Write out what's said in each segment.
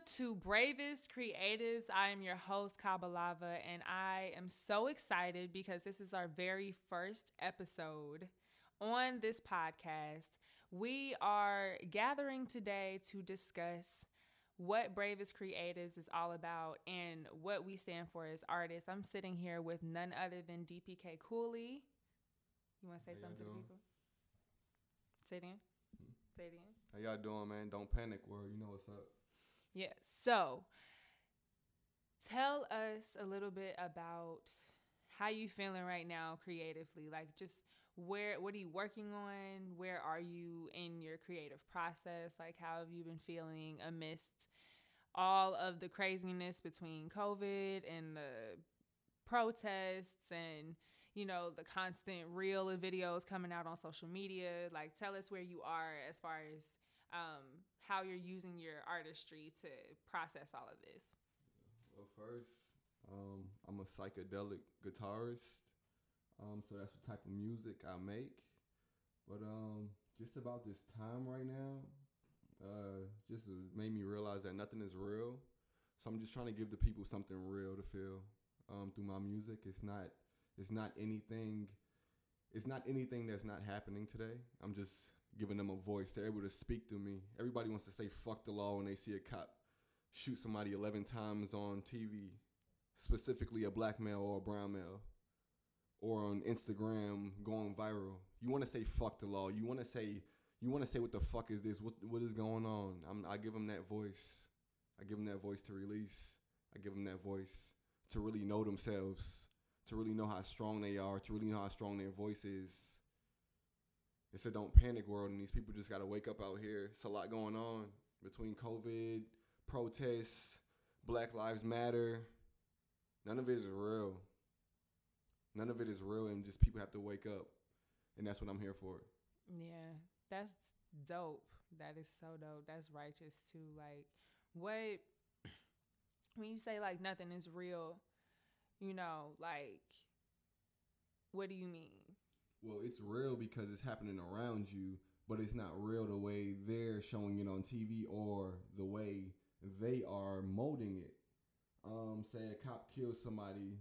to Bravest Creatives. I am your host, Kabalava, and I am so excited because this is our very first episode on this podcast. We are gathering today to discuss what Bravest Creatives is all about and what we stand for as artists. I'm sitting here with none other than DPK Cooley. You want to say How something to the people? Say it again. Hmm? Say it again. How y'all doing, man? Don't panic, world. You know what's up. Yes. So, tell us a little bit about how you feeling right now creatively. Like, just where what are you working on? Where are you in your creative process? Like, how have you been feeling amidst all of the craziness between COVID and the protests and you know the constant reel of videos coming out on social media like tell us where you are as far as um, how you're using your artistry to process all of this. Well, first, um, I'm a psychedelic guitarist, um, so that's the type of music I make. But um, just about this time right now, uh, just made me realize that nothing is real. So I'm just trying to give the people something real to feel um, through my music. It's not, it's not anything, it's not anything that's not happening today. I'm just giving them a voice. They're able to speak through me. Everybody wants to say "fuck the law" when they see a cop shoot somebody 11 times on TV, specifically a black male or a brown male, or on Instagram going viral. You want to say "fuck the law." You want to say you want to say what the fuck is this? What what is going on? I'm, I give them that voice. I give them that voice to release. I give them that voice to really know themselves, to really know how strong they are, to really know how strong their voice is. It's a don't panic world, and these people just gotta wake up out here. It's a lot going on between COVID, protests, Black Lives Matter. None of it is real. None of it is real, and just people have to wake up, and that's what I'm here for. Yeah, that's dope. That is so dope. That's righteous too. Like, what when you say like nothing is real, you know, like, what do you mean? Well, it's real because it's happening around you, but it's not real the way they're showing it on TV or the way they are molding it. Um, say a cop kills somebody,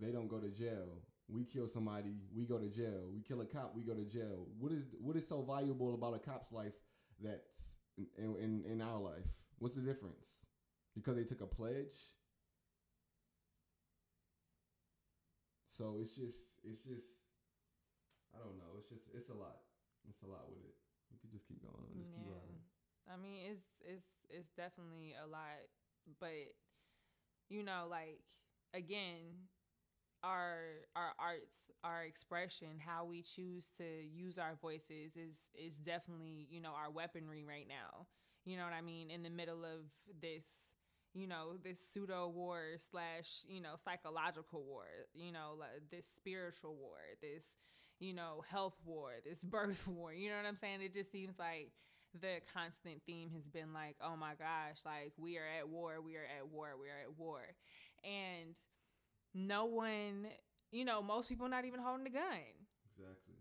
they don't go to jail. We kill somebody, we go to jail. We kill a cop, we go to jail. What is what is so valuable about a cop's life that's in, in, in our life? What's the difference? Because they took a pledge? So it's just it's just I don't know. It's just it's a lot. It's a lot with it. We could just keep going. Just keep riding. I mean, it's it's it's definitely a lot, but you know, like again, our our arts, our expression, how we choose to use our voices is is definitely you know our weaponry right now. You know what I mean? In the middle of this, you know, this pseudo war slash you know psychological war. You know, like this spiritual war. This you know health war. This birth war. You know what I'm saying? It just seems like the constant theme has been like, oh my gosh, like we are at war, we are at war, we are at war. And no one, you know, most people not even holding a gun. Exactly.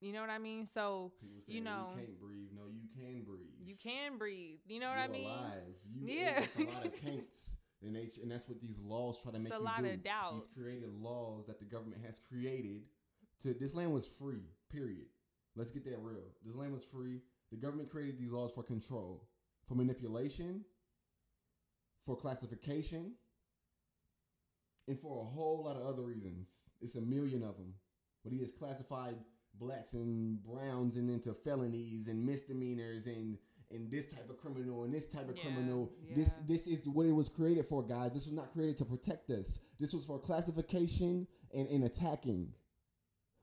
You know what I mean? So say You know- you can't breathe. No, you can breathe. you can breathe. You know what I You're mean? Alive. You, Yeah. It's a lot of taints. And, they, and that's what these laws try to It's make a you lot do. of doubts. These created laws that the government has created. To this land was free. Period. Let's get that real. This land was free. The government created these laws for control, for manipulation, for classification, and for a whole lot of other reasons. It's a million of them. But he has classified blacks and browns and into felonies and misdemeanors and and this type of criminal and this type of Yeah, criminal. This this is what it was created for, guys. This was not created to protect us. This was for classification and, and attacking.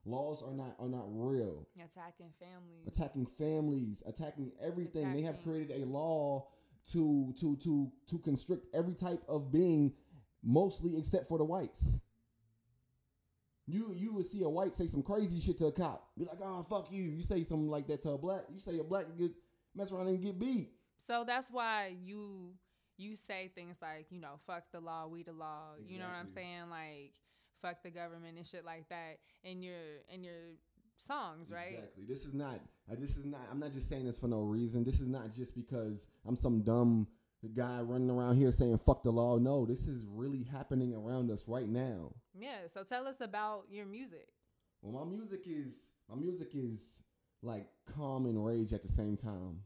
Laws are not are not real. Attacking families. Attacking families, attacking everything. They have created a law to to to to constrict every type of being, mostly except for the whites. You you would see a white say some crazy shit to a cop. Be like, oh fuck you. You say something like that to a black. You say a black get mess around and get beat. So that's why you you say things like, you know, fuck the law, we the law. You know what I'm saying? Like fuck the government and shit like that in your in your songs, right? Exactly. This is not. Uh, this is not. I'm not just saying this for no reason. This is not just because I'm some dumb guy running around here saying fuck the law. No, this is really happening around us right now. Yeah. So tell us about your music. Well, my music is my music is like calm and rage at the same time.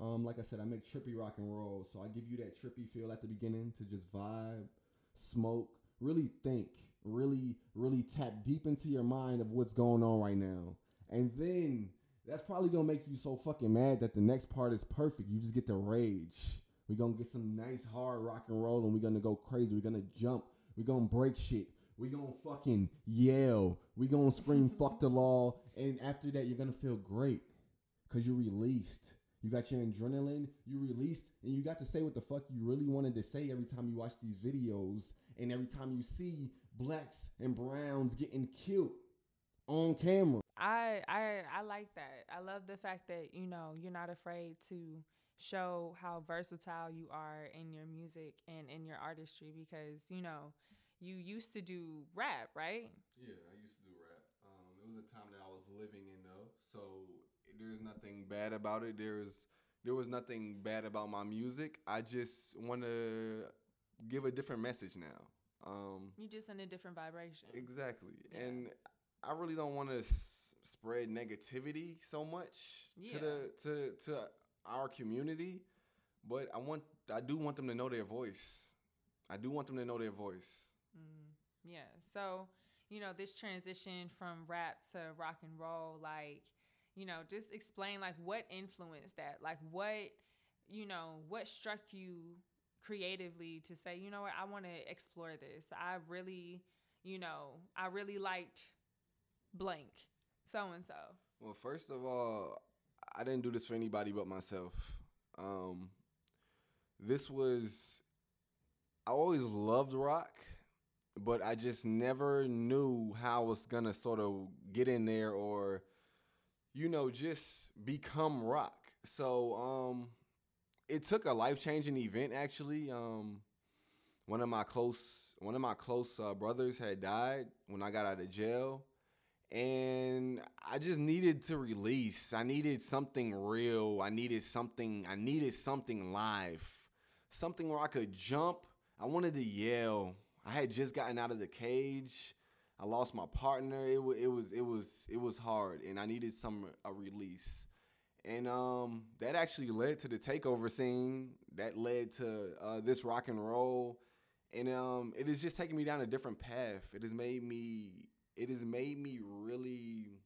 Um, like I said, I make trippy rock and roll, so I give you that trippy feel at the beginning to just vibe, smoke, really think, really, really tap deep into your mind of what's going on right now, and then that's probably gonna make you so fucking mad that the next part is perfect. You just get the rage. We're gonna get some nice hard rock and roll, and we're gonna go crazy. We're gonna jump. We're gonna break shit. We're gonna fucking yell. We're gonna scream fuck the law. And after that, you're gonna feel great. Cause you released. You got your adrenaline, you released, and you got to say what the fuck you really wanted to say every time you watch these videos and every time you see blacks and browns getting killed on camera. I I I like that. I love the fact that, you know, you're not afraid to show how versatile you are in your music and in your artistry because, you know, you used to do rap, right? Yeah, I used to do rap. Um, it was a time that I was living in though, so there's nothing bad about it. There's there was nothing bad about my music. I just want to give a different message now. Um, you just in a different vibration. Exactly, yeah. and I really don't want to s- spread negativity so much yeah. to the to to our community, but I want I do want them to know their voice. I do want them to know their voice. Mm, yeah. So, you know, this transition from rap to rock and roll, like, you know, just explain like what influenced that? Like what, you know, what struck you creatively to say, you know what, I want to explore this. I really, you know, I really liked blank, so and so. Well, first of all, I didn't do this for anybody but myself. Um, this was I always loved rock, but I just never knew how I was gonna sort of get in there or, you know, just become rock. So um, it took a life changing event actually. Um, one of my close one of my close uh, brothers had died when I got out of jail, and I just needed to release. I needed something real. I needed something. I needed something live, something where I could jump. I wanted to yell. I had just gotten out of the cage. I lost my partner. It, w- it was it was it was hard, and I needed some a release. And um, that actually led to the takeover scene. That led to uh, this rock and roll, and um, it has just taken me down a different path. It has made me. It has made me really.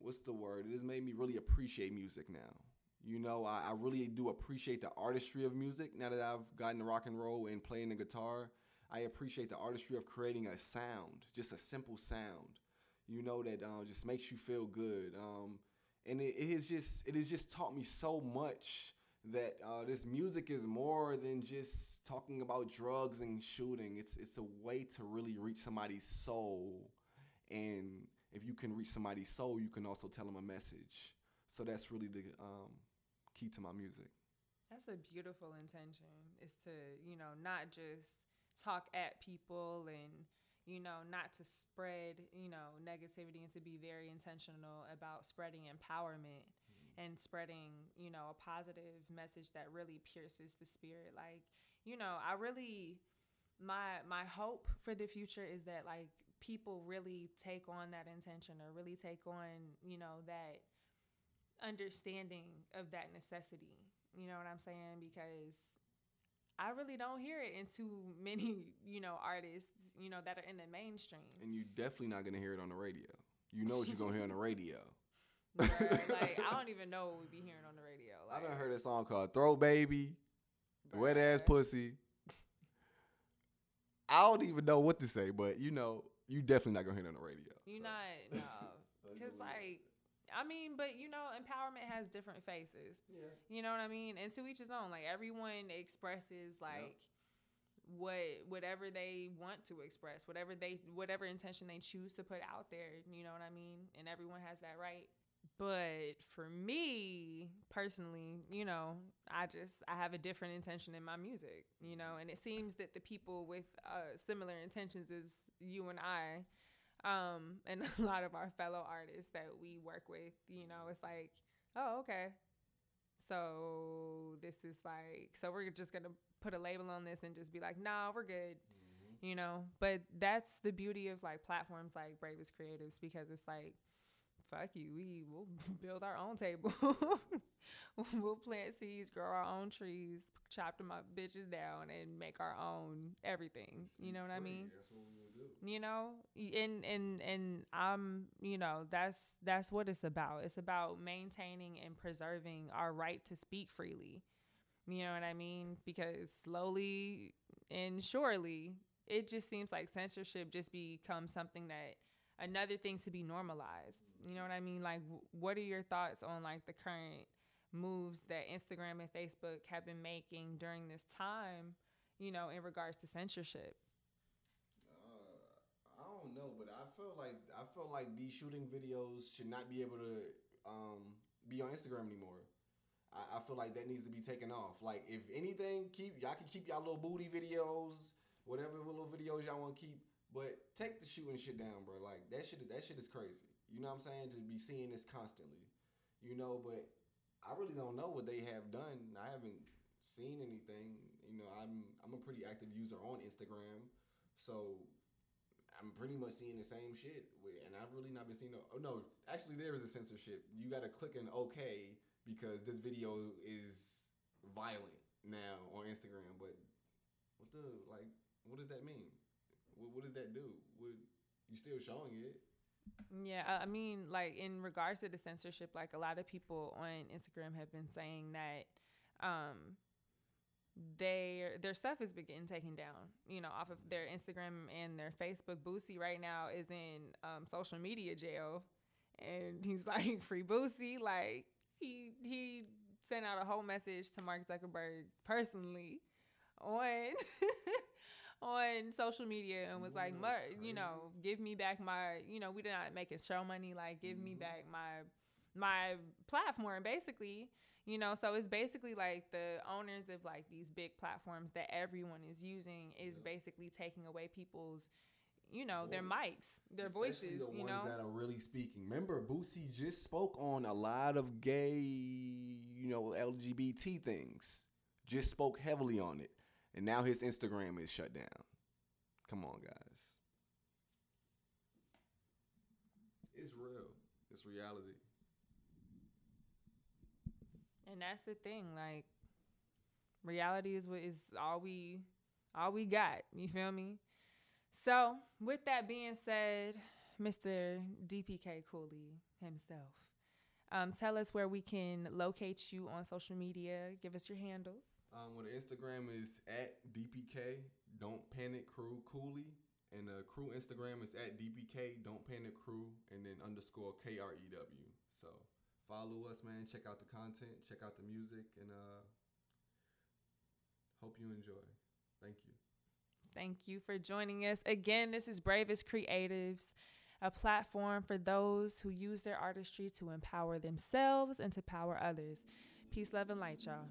What's the word? It has made me really appreciate music now. You know, I, I really do appreciate the artistry of music now that I've gotten to rock and roll and playing the guitar. I appreciate the artistry of creating a sound, just a simple sound, you know, that uh, just makes you feel good. Um, and it, has just it has just taught me so much that uh, this music is more than just talking about drugs and shooting. It's it's a way to really reach somebody's soul, and if you can reach somebody's soul, you can also tell them a message. So that's really the um, key to my music. That's a beautiful intention. Is to you know not just talk at people and you know not to spread you know negativity and to be very intentional about spreading empowerment mm-hmm. and spreading you know a positive message that really pierces the spirit. Like you know i really my my hope for the future is that like people really take on that intention or really take on you know that understanding of that necessity. You know what i'm saying? Because I really don't hear it in too many, you know, artists, you know, that are in the mainstream. And you're definitely not gonna hear it on the radio. You know what you're gonna hear on the radio. like I don't even know what we'd be hearing on the radio. Like, I done heard a song called "Throat Baby," "Wet Ass Pussy." I don't even know what to say, but you know, you definitely not gonna hear it on the radio. You so. not no, because like I mean, but you know, empowerment has different faces. Yeah. You know what I mean? And to each his own. Like everyone expresses like yep. what whatever they want to express, whatever they whatever intention they choose to put out there. You know what I mean? And everyone has that right. But for me personally, you know, I just I have a different intention in my music, you know, and it seems that the people with uh, similar intentions as you and I um, and a lot of our fellow artists that we work with, you know, it's like, oh, okay. So this is like, so we're just gonna put a label on this and just be like, nah, we're good. Mm-hmm. You know, but that's the beauty of like platforms like Bravest Creatives because it's like fuck you. We will build our own table. we'll plant seeds, grow our own trees, chop them up bitches down, and make our own everything. You know what I mean? That's what. You know, and and and I'm, you know, that's that's what it's about. It's about maintaining and preserving our right to speak freely. You know what I mean? Because slowly and surely, it just seems like censorship just becomes something that another thing to be normalized. You know what I mean? Like, what are your thoughts on like the current moves that Instagram and Facebook have been making during this time? You know, in regards to censorship. Uh, I don't know, but I feel like I feel like these shooting videos should not be able to um, be on Instagram anymore. I, I feel like that needs to be taken off. Like, if anything, keep y'all can keep y'all little booty videos, whatever little videos y'all want to keep but take the shooting shit down, bro. Like that shit that shit is crazy. You know what I'm saying? To be seeing this constantly. You know, but I really don't know what they have done. I haven't seen anything. You know, I'm I'm a pretty active user on Instagram. So I'm pretty much seeing the same shit, and I've really not been seeing. No, oh no, actually, there is a censorship. You got to click an OK because this video is violent now on Instagram. But what the like? What does that mean? what, what does that do? What you still showing it? Yeah, I mean, like in regards to the censorship, like a lot of people on Instagram have been saying that um, their their stuff been getting taken down, you know, off of their Instagram and their Facebook. Boosie right now is in um, social media jail, and he's like free Boosie. Like he he sent out a whole message to Mark Zuckerberg personally on on social media and was like, you know, give me back my, you know, we did not make it show money, like give mm-hmm. me back my my platform basically you know so it's basically like the owners of like these big platforms that everyone is using is yeah. basically taking away people's you know Voice. their mics their Especially voices the you know that are really speaking remember Boosie just spoke on a lot of gay you know lgbt things just spoke heavily on it and now his Instagram is shut down. Come on, guys. It's real. It's reality. And that's the thing, like reality is what is all we all we got. You feel me? So, with that being said, Mr. DPK Cooley himself, um, tell us where we can locate you on social media. Give us your handles. Um, well, the Instagram is at DPK Don't Panic Crew Cooley, and the crew Instagram is at DPK Don't Panic Crew, and then underscore K R E W. So follow us, man. Check out the content. Check out the music, and uh, hope you enjoy. Thank you. Thank you for joining us again. This is Bravest Creatives a platform for those who use their artistry to empower themselves and to power others. Peace, love, and light, y'all.